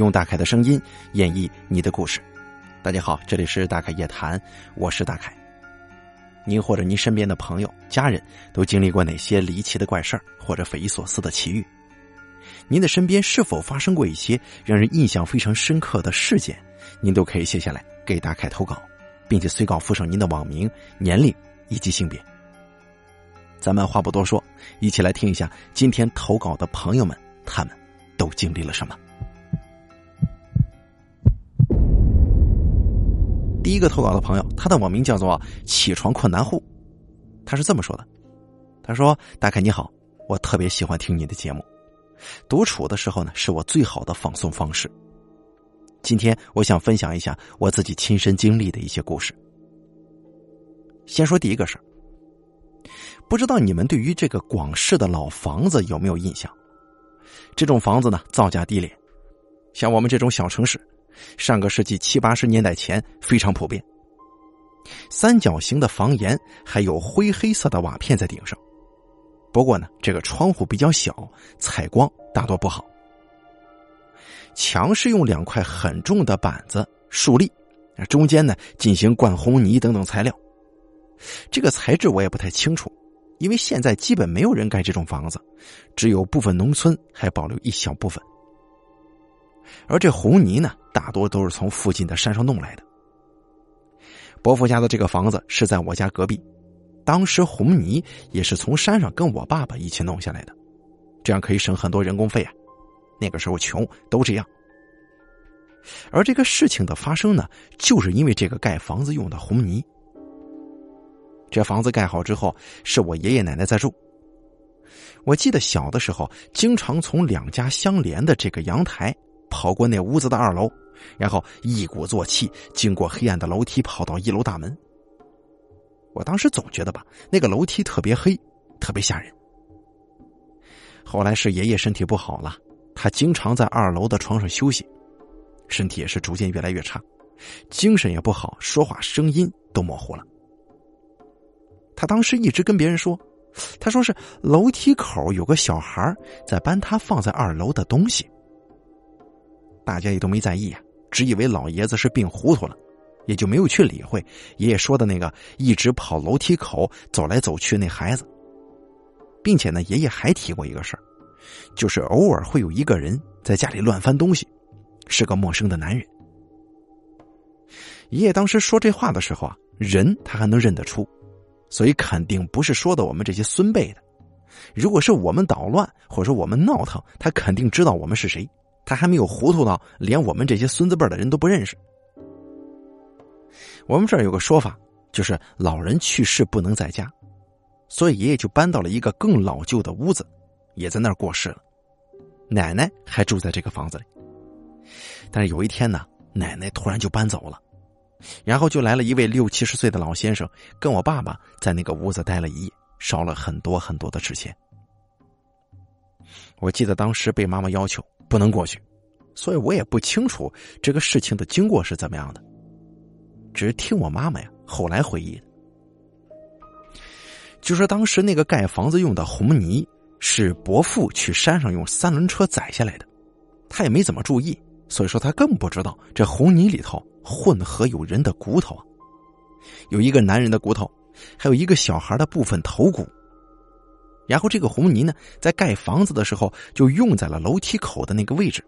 用大凯的声音演绎你的故事。大家好，这里是大凯夜谈，我是大凯。您或者您身边的朋友、家人都经历过哪些离奇的怪事儿或者匪夷所思的奇遇？您的身边是否发生过一些让人印象非常深刻的事件？您都可以写下来给大凯投稿，并且随稿附上您的网名、年龄以及性别。咱们话不多说，一起来听一下今天投稿的朋友们，他们都经历了什么。第一个投稿的朋友，他的网名叫做“起床困难户”，他是这么说的：“他说，大凯你好，我特别喜欢听你的节目，独处的时候呢，是我最好的放松方式。今天我想分享一下我自己亲身经历的一些故事。先说第一个事儿，不知道你们对于这个广式的老房子有没有印象？这种房子呢，造价低廉，像我们这种小城市。”上个世纪七八十年代前非常普遍。三角形的房檐还有灰黑色的瓦片在顶上，不过呢，这个窗户比较小，采光大多不好。墙是用两块很重的板子竖立，中间呢进行灌红泥等等材料。这个材质我也不太清楚，因为现在基本没有人盖这种房子，只有部分农村还保留一小部分。而这红泥呢，大多都是从附近的山上弄来的。伯父家的这个房子是在我家隔壁，当时红泥也是从山上跟我爸爸一起弄下来的，这样可以省很多人工费啊。那个时候穷，都这样。而这个事情的发生呢，就是因为这个盖房子用的红泥。这房子盖好之后，是我爷爷奶奶在住。我记得小的时候，经常从两家相连的这个阳台。跑过那屋子的二楼，然后一鼓作气经过黑暗的楼梯跑到一楼大门。我当时总觉得吧，那个楼梯特别黑，特别吓人。后来是爷爷身体不好了，他经常在二楼的床上休息，身体也是逐渐越来越差，精神也不好，说话声音都模糊了。他当时一直跟别人说，他说是楼梯口有个小孩在搬他放在二楼的东西。大家也都没在意啊，只以为老爷子是病糊涂了，也就没有去理会爷爷说的那个一直跑楼梯口走来走去那孩子，并且呢，爷爷还提过一个事儿，就是偶尔会有一个人在家里乱翻东西，是个陌生的男人。爷爷当时说这话的时候啊，人他还能认得出，所以肯定不是说的我们这些孙辈的。如果是我们捣乱或者说我们闹腾，他肯定知道我们是谁。他还没有糊涂到连我们这些孙子辈的人都不认识。我们这儿有个说法，就是老人去世不能在家，所以爷爷就搬到了一个更老旧的屋子，也在那儿过世了。奶奶还住在这个房子里。但是有一天呢，奶奶突然就搬走了，然后就来了一位六七十岁的老先生，跟我爸爸在那个屋子待了一夜，烧了很多很多的纸钱。我记得当时被妈妈要求。不能过去，所以我也不清楚这个事情的经过是怎么样的，只是听我妈妈呀后来回忆的，就说当时那个盖房子用的红泥是伯父去山上用三轮车载下来的，他也没怎么注意，所以说他更不知道这红泥里头混合有人的骨头啊，有一个男人的骨头，还有一个小孩的部分头骨。然后这个红泥呢，在盖房子的时候就用在了楼梯口的那个位置。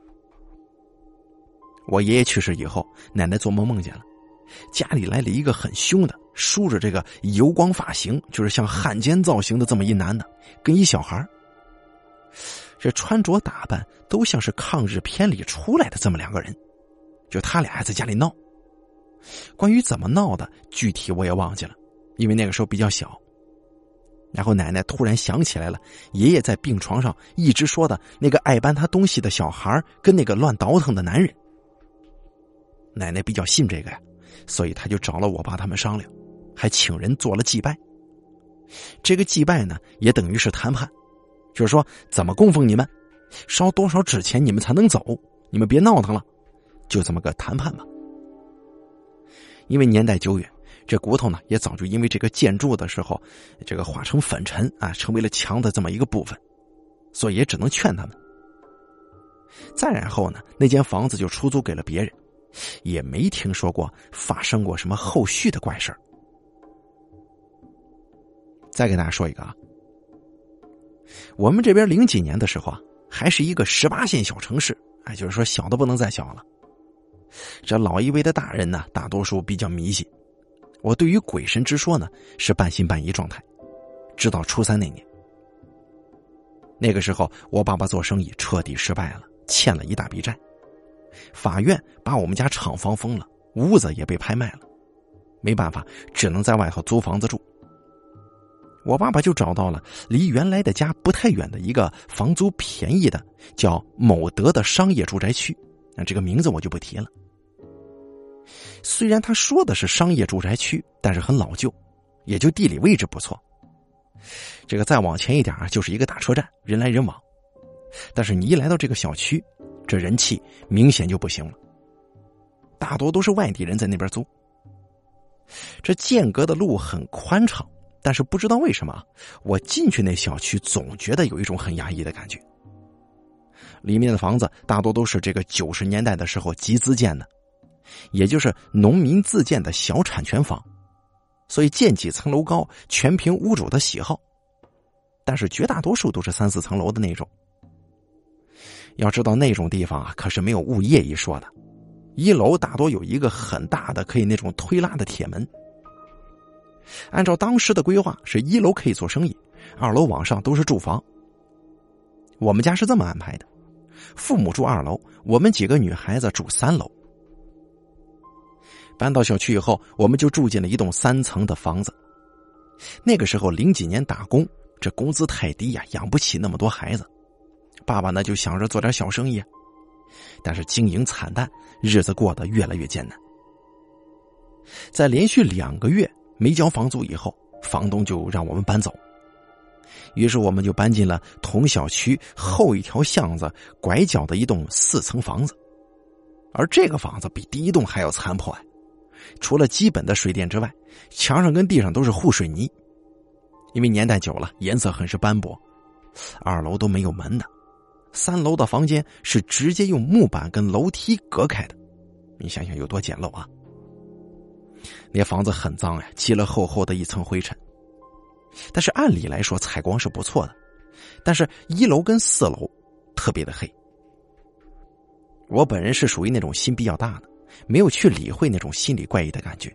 我爷爷去世以后，奶奶做梦梦见了，家里来了一个很凶的，梳着这个油光发型，就是像汉奸造型的这么一男的，跟一小孩这穿着打扮都像是抗日片里出来的这么两个人，就他俩还在家里闹。关于怎么闹的，具体我也忘记了，因为那个时候比较小。然后奶奶突然想起来了，爷爷在病床上一直说的那个爱搬他东西的小孩跟那个乱倒腾的男人。奶奶比较信这个呀，所以他就找了我爸他们商量，还请人做了祭拜。这个祭拜呢，也等于是谈判，就是说怎么供奉你们，烧多少纸钱你们才能走，你们别闹腾了，就这么个谈判吧。因为年代久远。这骨头呢，也早就因为这个建筑的时候，这个化成粉尘啊，成为了墙的这么一个部分，所以也只能劝他们。再然后呢，那间房子就出租给了别人，也没听说过发生过什么后续的怪事再给大家说一个啊，我们这边零几年的时候啊，还是一个十八线小城市，哎，就是说小的不能再小了。这老一辈的大人呢，大多数比较迷信。我对于鬼神之说呢，是半信半疑状态。直到初三那年，那个时候我爸爸做生意彻底失败了，欠了一大笔债，法院把我们家厂房封了，屋子也被拍卖了，没办法，只能在外头租房子住。我爸爸就找到了离原来的家不太远的一个房租便宜的叫某德的商业住宅区，那这个名字我就不提了。虽然他说的是商业住宅区，但是很老旧，也就地理位置不错。这个再往前一点啊，就是一个大车站，人来人往。但是你一来到这个小区，这人气明显就不行了。大多都是外地人在那边租。这间隔的路很宽敞，但是不知道为什么，我进去那小区总觉得有一种很压抑的感觉。里面的房子大多都是这个九十年代的时候集资建的。也就是农民自建的小产权房，所以建几层楼高，全凭屋主的喜好。但是绝大多数都是三四层楼的那种。要知道那种地方啊，可是没有物业一说的。一楼大多有一个很大的可以那种推拉的铁门。按照当时的规划，是一楼可以做生意，二楼往上都是住房。我们家是这么安排的：父母住二楼，我们几个女孩子住三楼。搬到小区以后，我们就住进了一栋三层的房子。那个时候零几年打工，这工资太低呀，养不起那么多孩子。爸爸呢就想着做点小生意，但是经营惨淡，日子过得越来越艰难。在连续两个月没交房租以后，房东就让我们搬走。于是我们就搬进了同小区后一条巷子拐角的一栋四层房子，而这个房子比第一栋还要残破呀。除了基本的水电之外，墙上跟地上都是糊水泥，因为年代久了，颜色很是斑驳。二楼都没有门的，三楼的房间是直接用木板跟楼梯隔开的，你想想有多简陋啊！那房子很脏呀，积了厚厚的一层灰尘。但是按理来说采光是不错的，但是一楼跟四楼特别的黑。我本人是属于那种心比较大的。没有去理会那种心理怪异的感觉。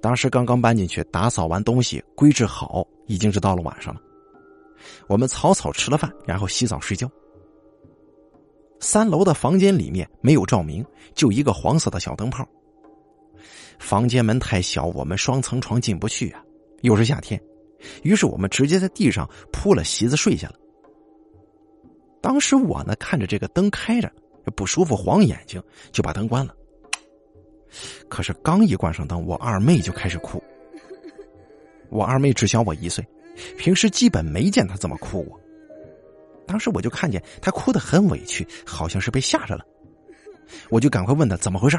当时刚刚搬进去，打扫完东西，归置好，已经是到了晚上了。我们草草吃了饭，然后洗澡睡觉。三楼的房间里面没有照明，就一个黄色的小灯泡。房间门太小，我们双层床进不去啊，又是夏天，于是我们直接在地上铺了席子睡下了。当时我呢，看着这个灯开着。不舒服，晃眼睛，就把灯关了。可是刚一关上灯，我二妹就开始哭。我二妹只小我一岁，平时基本没见她这么哭过。当时我就看见她哭得很委屈，好像是被吓着了。我就赶快问她怎么回事，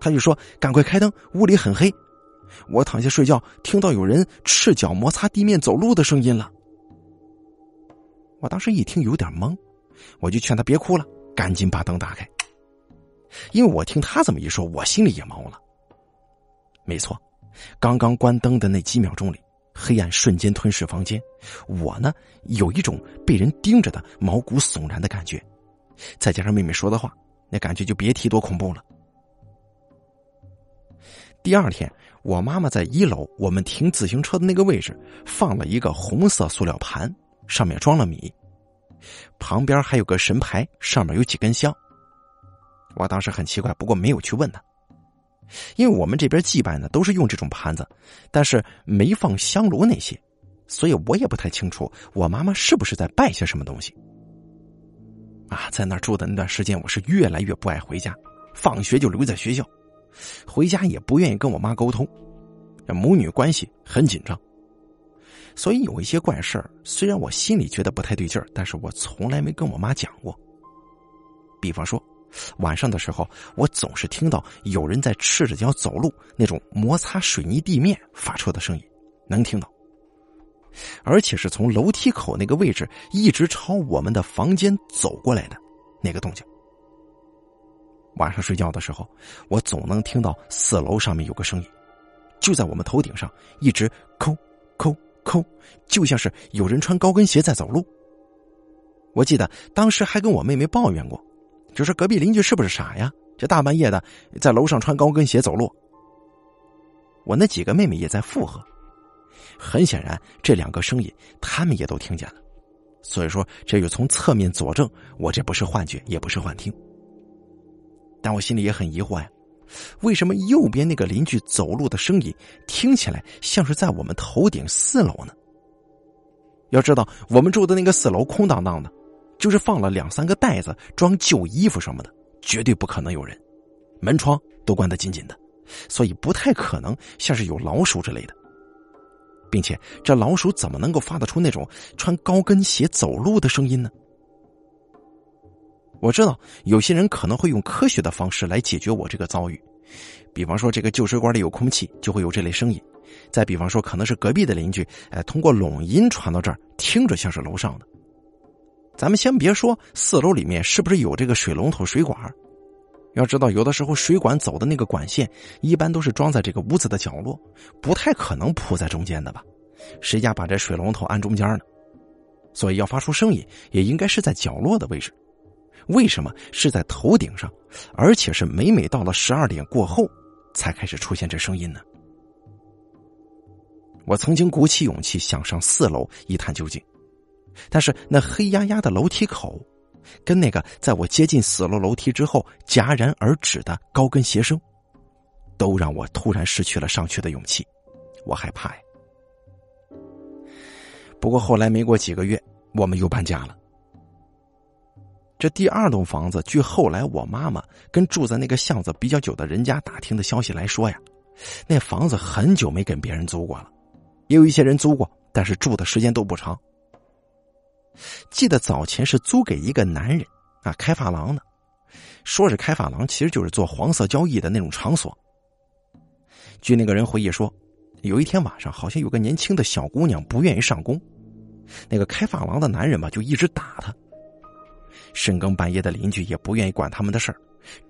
她就说：“赶快开灯，屋里很黑。”我躺下睡觉，听到有人赤脚摩擦地面走路的声音了。我当时一听有点懵，我就劝她别哭了。赶紧把灯打开，因为我听他这么一说，我心里也毛了。没错，刚刚关灯的那几秒钟里，黑暗瞬间吞噬房间，我呢有一种被人盯着的毛骨悚然的感觉，再加上妹妹说的话，那感觉就别提多恐怖了。第二天，我妈妈在一楼我们停自行车的那个位置放了一个红色塑料盘，上面装了米。旁边还有个神牌，上面有几根香。我当时很奇怪，不过没有去问他，因为我们这边祭拜呢都是用这种盘子，但是没放香炉那些，所以我也不太清楚我妈妈是不是在拜些什么东西。啊，在那住的那段时间，我是越来越不爱回家，放学就留在学校，回家也不愿意跟我妈沟通，母女关系很紧张。所以有一些怪事儿，虽然我心里觉得不太对劲儿，但是我从来没跟我妈讲过。比方说，晚上的时候，我总是听到有人在赤着脚走路，那种摩擦水泥地面发出的声音，能听到。而且是从楼梯口那个位置一直朝我们的房间走过来的那个动静。晚上睡觉的时候，我总能听到四楼上面有个声音，就在我们头顶上，一直抠抠，就像是有人穿高跟鞋在走路。我记得当时还跟我妹妹抱怨过，就说隔壁邻居是不是傻呀？这大半夜的在楼上穿高跟鞋走路。我那几个妹妹也在附和。很显然，这两个声音他们也都听见了，所以说这就从侧面佐证我这不是幻觉，也不是幻听。但我心里也很疑惑呀，为什么右边那个邻居走路的声音听起来像是在我们头顶四楼呢？要知道，我们住的那个四楼空荡荡的，就是放了两三个袋子装旧衣服什么的，绝对不可能有人，门窗都关得紧紧的，所以不太可能像是有老鼠之类的。并且，这老鼠怎么能够发得出那种穿高跟鞋走路的声音呢？我知道有些人可能会用科学的方式来解决我这个遭遇，比方说这个旧水管里有空气，就会有这类声音；再比方说，可能是隔壁的邻居，哎，通过拢音传到这儿，听着像是楼上的。咱们先别说四楼里面是不是有这个水龙头、水管，要知道有的时候水管走的那个管线一般都是装在这个屋子的角落，不太可能铺在中间的吧？谁家把这水龙头安中间呢？所以要发出声音，也应该是在角落的位置。为什么是在头顶上，而且是每每到了十二点过后才开始出现这声音呢？我曾经鼓起勇气想上四楼一探究竟，但是那黑压压的楼梯口，跟那个在我接近四楼楼梯之后戛然而止的高跟鞋声，都让我突然失去了上去的勇气。我害怕呀。不过后来没过几个月，我们又搬家了。这第二栋房子，据后来我妈妈跟住在那个巷子比较久的人家打听的消息来说呀，那房子很久没跟别人租过了，也有一些人租过，但是住的时间都不长。记得早前是租给一个男人啊，开发廊的，说是开发廊，其实就是做黄色交易的那种场所。据那个人回忆说，有一天晚上，好像有个年轻的小姑娘不愿意上工，那个开发廊的男人吧，就一直打她。深更半夜的邻居也不愿意管他们的事儿，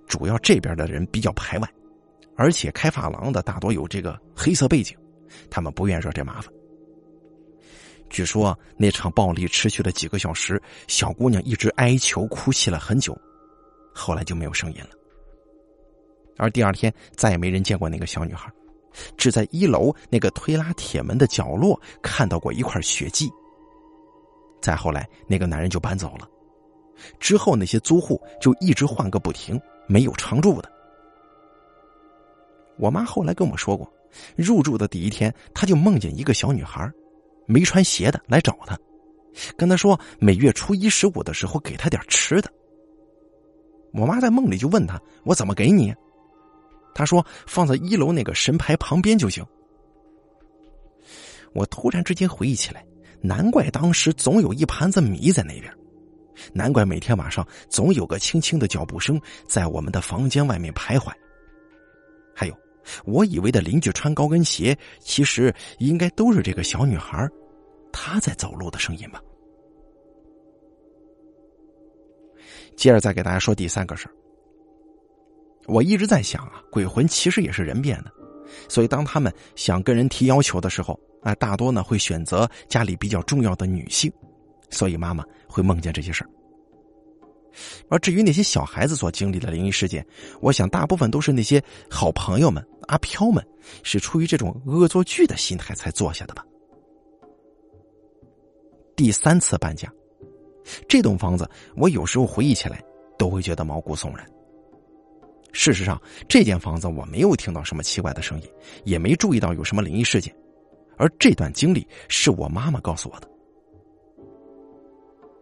主要这边的人比较排外，而且开发廊的大多有这个黑色背景，他们不愿惹这麻烦。据说那场暴力持续了几个小时，小姑娘一直哀求哭泣了很久，后来就没有声音了。而第二天再也没人见过那个小女孩，只在一楼那个推拉铁门的角落看到过一块血迹。再后来，那个男人就搬走了。之后那些租户就一直换个不停，没有常住的。我妈后来跟我说过，入住的第一天，她就梦见一个小女孩，没穿鞋的来找她，跟她说每月初一十五的时候给她点吃的。我妈在梦里就问她：“我怎么给你？”她说：“放在一楼那个神牌旁边就行。”我突然之间回忆起来，难怪当时总有一盘子米在那边。难怪每天晚上总有个轻轻的脚步声在我们的房间外面徘徊。还有，我以为的邻居穿高跟鞋，其实应该都是这个小女孩她在走路的声音吧。接着再给大家说第三个事儿。我一直在想啊，鬼魂其实也是人变的，所以当他们想跟人提要求的时候，啊，大多呢会选择家里比较重要的女性。所以妈妈会梦见这些事儿，而至于那些小孩子所经历的灵异事件，我想大部分都是那些好朋友们、阿飘们是出于这种恶作剧的心态才做下的吧。第三次搬家，这栋房子我有时候回忆起来都会觉得毛骨悚然。事实上，这间房子我没有听到什么奇怪的声音，也没注意到有什么灵异事件，而这段经历是我妈妈告诉我的。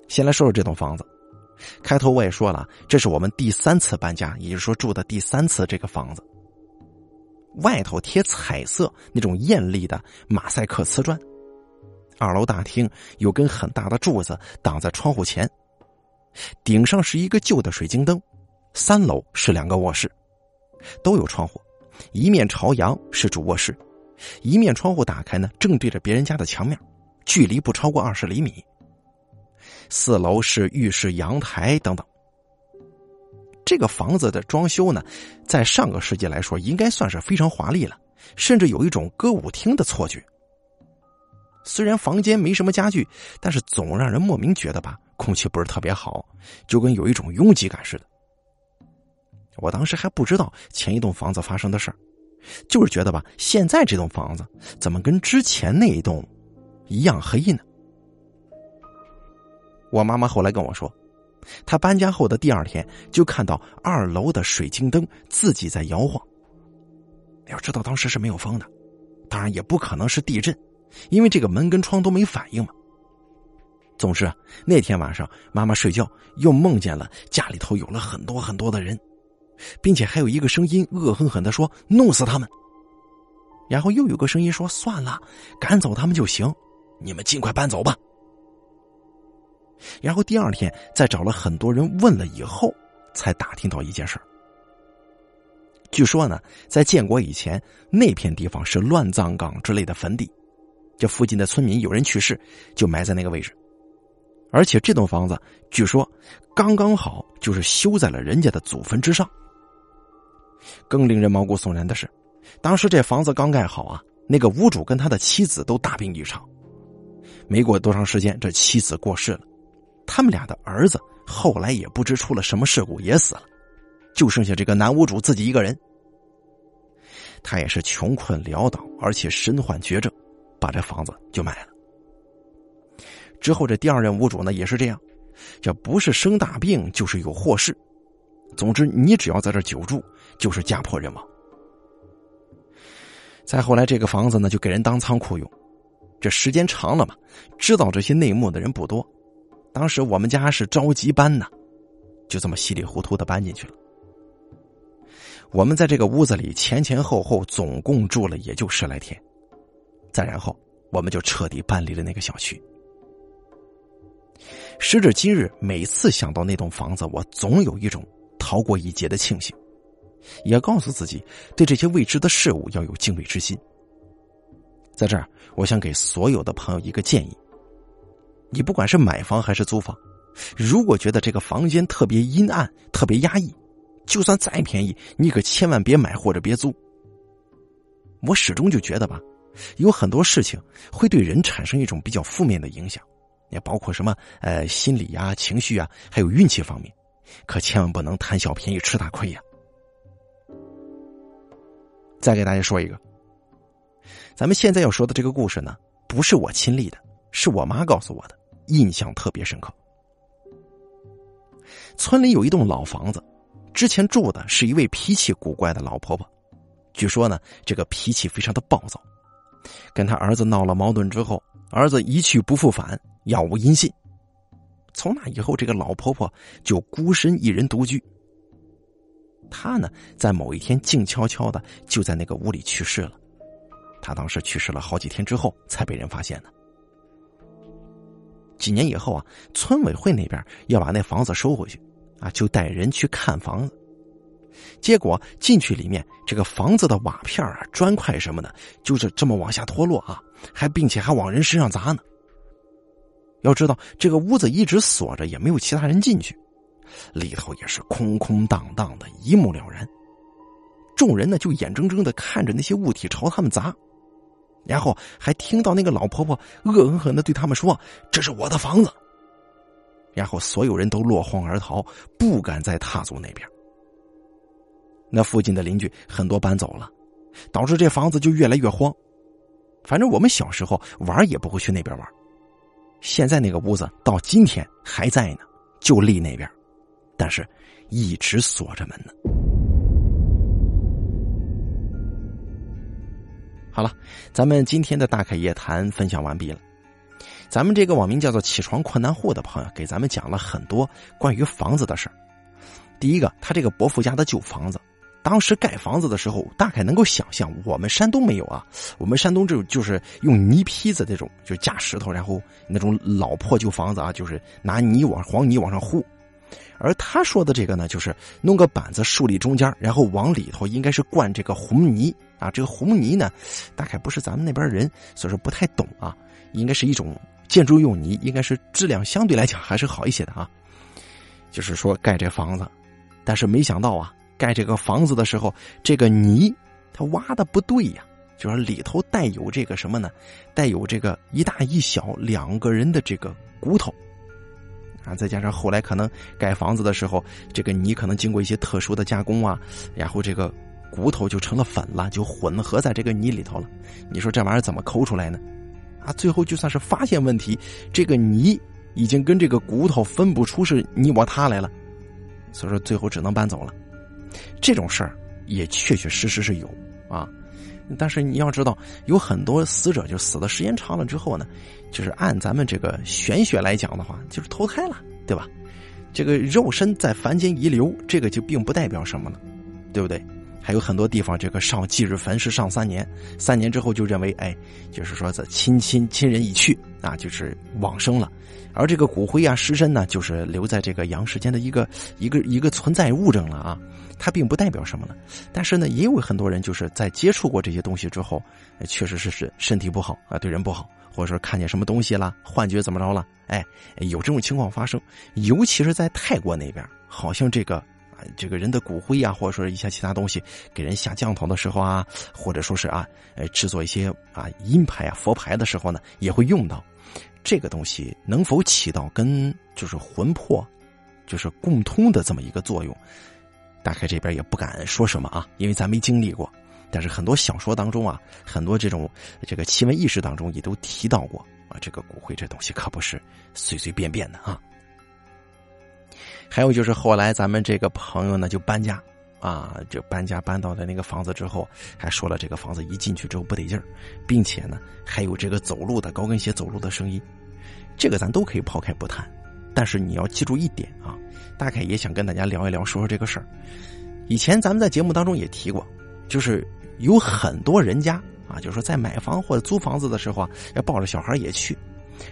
先来说说这栋房子。开头我也说了，这是我们第三次搬家，也就是说住的第三次这个房子。外头贴彩色那种艳丽的马赛克瓷砖，二楼大厅有根很大的柱子挡在窗户前，顶上是一个旧的水晶灯。三楼是两个卧室，都有窗户，一面朝阳是主卧室，一面窗户打开呢，正对着别人家的墙面，距离不超过二十厘米。四楼是浴室、阳台等等。这个房子的装修呢，在上个世纪来说，应该算是非常华丽了，甚至有一种歌舞厅的错觉。虽然房间没什么家具，但是总让人莫名觉得吧，空气不是特别好，就跟有一种拥挤感似的。我当时还不知道前一栋房子发生的事儿，就是觉得吧，现在这栋房子怎么跟之前那一栋一样黑呢？我妈妈后来跟我说，她搬家后的第二天就看到二楼的水晶灯自己在摇晃。要知道当时是没有风的，当然也不可能是地震，因为这个门跟窗都没反应嘛。总之，那天晚上妈妈睡觉又梦见了家里头有了很多很多的人，并且还有一个声音恶狠狠的说：“弄死他们。”然后又有个声音说：“算了，赶走他们就行，你们尽快搬走吧。”然后第二天，再找了很多人问了以后，才打听到一件事据说呢，在建国以前，那片地方是乱葬岗之类的坟地，这附近的村民有人去世，就埋在那个位置。而且这栋房子，据说刚刚好就是修在了人家的祖坟之上。更令人毛骨悚然的是，当时这房子刚盖好啊，那个屋主跟他的妻子都大病一场。没过多长时间，这妻子过世了。他们俩的儿子后来也不知出了什么事故，也死了，就剩下这个男屋主自己一个人。他也是穷困潦倒，而且身患绝症，把这房子就卖了。之后这第二任屋主呢也是这样，这不是生大病就是有祸事，总之你只要在这久住，就是家破人亡。再后来这个房子呢就给人当仓库用，这时间长了嘛，知道这些内幕的人不多。当时我们家是着急搬呢，就这么稀里糊涂的搬进去了。我们在这个屋子里前前后后总共住了也就十来天，再然后我们就彻底搬离了那个小区。时至今日，每次想到那栋房子，我总有一种逃过一劫的庆幸，也告诉自己对这些未知的事物要有敬畏之心。在这儿，我想给所有的朋友一个建议。你不管是买房还是租房，如果觉得这个房间特别阴暗、特别压抑，就算再便宜，你可千万别买或者别租。我始终就觉得吧，有很多事情会对人产生一种比较负面的影响，也包括什么呃心理呀、情绪啊，还有运气方面，可千万不能贪小便宜吃大亏呀。再给大家说一个，咱们现在要说的这个故事呢，不是我亲历的。是我妈告诉我的，印象特别深刻。村里有一栋老房子，之前住的是一位脾气古怪的老婆婆。据说呢，这个脾气非常的暴躁，跟他儿子闹了矛盾之后，儿子一去不复返，杳无音信。从那以后，这个老婆婆就孤身一人独居。她呢，在某一天静悄悄的就在那个屋里去世了。她当时去世了好几天之后，才被人发现的。几年以后啊，村委会那边要把那房子收回去，啊，就带人去看房子。结果进去里面，这个房子的瓦片啊、砖块什么的，就是这么往下脱落啊，还并且还往人身上砸呢。要知道，这个屋子一直锁着，也没有其他人进去，里头也是空空荡荡的，一目了然。众人呢，就眼睁睁的看着那些物体朝他们砸。然后还听到那个老婆婆恶狠狠的对他们说：“这是我的房子。”然后所有人都落荒而逃，不敢再踏足那边。那附近的邻居很多搬走了，导致这房子就越来越荒。反正我们小时候玩也不会去那边玩。现在那个屋子到今天还在呢，就立那边，但是一直锁着门呢。好了，咱们今天的大开夜谈分享完毕了。咱们这个网名叫做“起床困难户”的朋友给咱们讲了很多关于房子的事儿。第一个，他这个伯父家的旧房子，当时盖房子的时候，大概能够想象，我们山东没有啊，我们山东这种就是用泥坯子这种，就是架石头，然后那种老破旧房子啊，就是拿泥往黄泥往上糊。而他说的这个呢，就是弄个板子竖立中间，然后往里头应该是灌这个红泥。啊，这个红泥呢，大概不是咱们那边人，所以说不太懂啊。应该是一种建筑用泥，应该是质量相对来讲还是好一些的啊。就是说盖这房子，但是没想到啊，盖这个房子的时候，这个泥它挖的不对呀，就是里头带有这个什么呢？带有这个一大一小两个人的这个骨头啊，再加上后来可能盖房子的时候，这个泥可能经过一些特殊的加工啊，然后这个骨头就成了粉了，就混合在这个泥里头了。你说这玩意儿怎么抠出来呢？啊，最后就算是发现问题，这个泥。已经跟这个骨头分不出是你我他来了，所以说最后只能搬走了。这种事儿也确确实实是有啊，但是你要知道，有很多死者就死的时间长了之后呢，就是按咱们这个玄学来讲的话，就是投胎了，对吧？这个肉身在凡间遗留，这个就并不代表什么了，对不对？还有很多地方，这个上忌日坟是上三年，三年之后就认为，哎，就是说这亲亲亲人已去啊，就是往生了。而这个骨灰啊、尸身呢，就是留在这个阳世间的一个一个一个存在物证了啊，它并不代表什么了。但是呢，也有很多人就是在接触过这些东西之后，确实是是身体不好啊，对人不好，或者说看见什么东西了、幻觉怎么着了，哎，有这种情况发生。尤其是在泰国那边，好像这个。这个人的骨灰啊，或者说一些其他东西，给人下降头的时候啊，或者说是啊，呃，制作一些啊阴牌啊佛牌的时候呢，也会用到这个东西，能否起到跟就是魂魄就是共通的这么一个作用？大概这边也不敢说什么啊，因为咱没经历过。但是很多小说当中啊，很多这种这个奇闻异事当中也都提到过啊，这个骨灰这东西可不是随随便便的啊。还有就是后来咱们这个朋友呢就搬家，啊，就搬家搬到的那个房子之后，还说了这个房子一进去之后不得劲儿，并且呢还有这个走路的高跟鞋走路的声音，这个咱都可以抛开不谈，但是你要记住一点啊，大概也想跟大家聊一聊说说这个事儿。以前咱们在节目当中也提过，就是有很多人家啊，就是说在买房或者租房子的时候啊，要抱着小孩也去。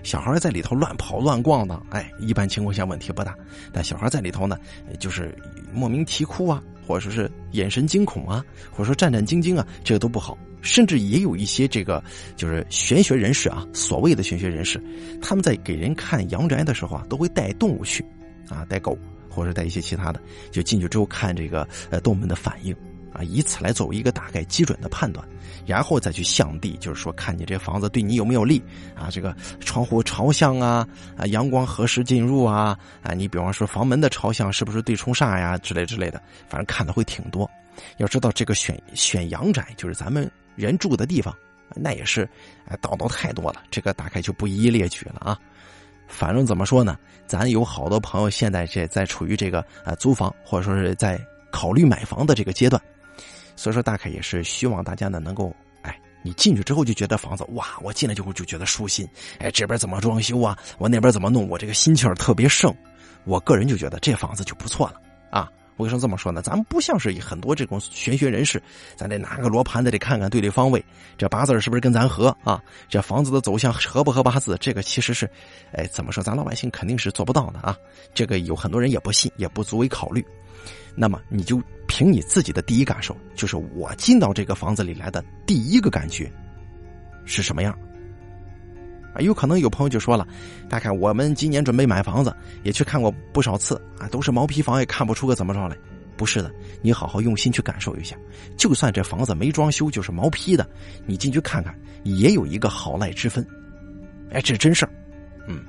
小孩在里头乱跑乱逛的，哎，一般情况下问题不大。但小孩在里头呢，就是莫名啼哭啊，或者说是眼神惊恐啊，或者说战战兢兢啊，这个都不好。甚至也有一些这个就是玄学人士啊，所谓的玄学人士，他们在给人看阳宅的时候啊，都会带动物去，啊，带狗或者带一些其他的，就进去之后看这个呃动物们的反应。啊，以此来作为一个大概基准的判断，然后再去向地，就是说看你这房子对你有没有利啊？这个窗户朝向啊，啊，阳光何时进入啊？啊，你比方说房门的朝向是不是对冲煞呀？之类之类的，反正看的会挺多。要知道这个选选阳宅，就是咱们人住的地方，那也是哎，道道太多了，这个大概就不一一列举了啊。反正怎么说呢，咱有好多朋友现在这在处于这个呃租房或者说是在考虑买房的这个阶段。所以说，大概也是希望大家呢能够，哎，你进去之后就觉得房子哇，我进来就会就觉得舒心，哎，这边怎么装修啊，我那边怎么弄，我这个心气儿特别盛，我个人就觉得这房子就不错了啊。为什么这么说呢？咱们不像是很多这种玄学人士，咱得拿个罗盘，得得看看对对方位，这八字是不是跟咱合啊？这房子的走向合不合八字？这个其实是，哎，怎么说？咱老百姓肯定是做不到的啊。这个有很多人也不信，也不足为考虑。那么你就凭你自己的第一感受，就是我进到这个房子里来的第一个感觉是什么样？啊，有可能有朋友就说了，大概我们今年准备买房子，也去看过不少次啊，都是毛坯房，也看不出个怎么着来。不是的，你好好用心去感受一下，就算这房子没装修，就是毛坯的，你进去看看，也有一个好赖之分。哎，这是真事儿，嗯。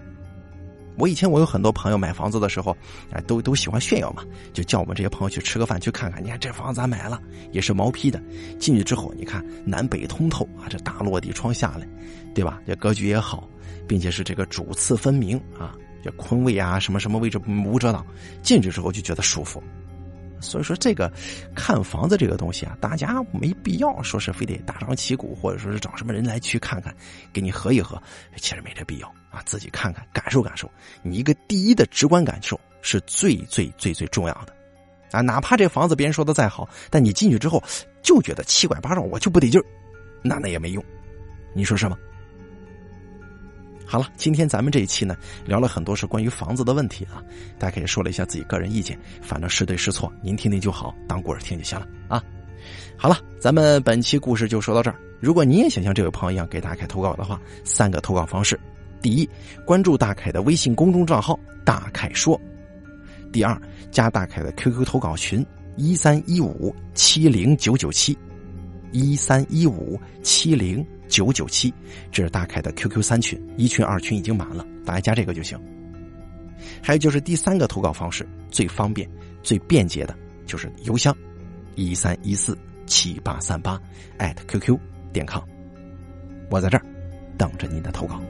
我以前我有很多朋友买房子的时候，啊，都都喜欢炫耀嘛，就叫我们这些朋友去吃个饭去看看。你看这房子咱买了，也是毛坯的，进去之后你看南北通透啊，这大落地窗下来，对吧？这格局也好，并且是这个主次分明啊，这坤位啊什么什么位置无遮挡，进去之后就觉得舒服。所以说，这个看房子这个东西啊，大家没必要说是非得大张旗鼓，或者说是找什么人来去看看，给你合一合，其实没这必要啊。自己看看，感受感受，你一个第一的直观感受是最最最最重要的啊。哪怕这房子别人说的再好，但你进去之后就觉得七拐八绕，我就不得劲儿，那那也没用。你说是吗？好了，今天咱们这一期呢，聊了很多是关于房子的问题啊，大家可以说了一下自己个人意见，反正是对是错，您听听就好，当故事听就行了啊。好了，咱们本期故事就说到这儿。如果你也想像这位朋友一样给大凯投稿的话，三个投稿方式：第一，关注大凯的微信公众账号“大凯说”；第二，加大凯的 QQ 投稿群一三一五七零九九七一三一五七零九九七，这是大凯的 QQ 三群，一群二群已经满了，大家加这个就行。还有就是第三个投稿方式，最方便、最便捷的，就是邮箱一三一四七八三八艾特 QQ 点 com，我在这儿等着您的投稿。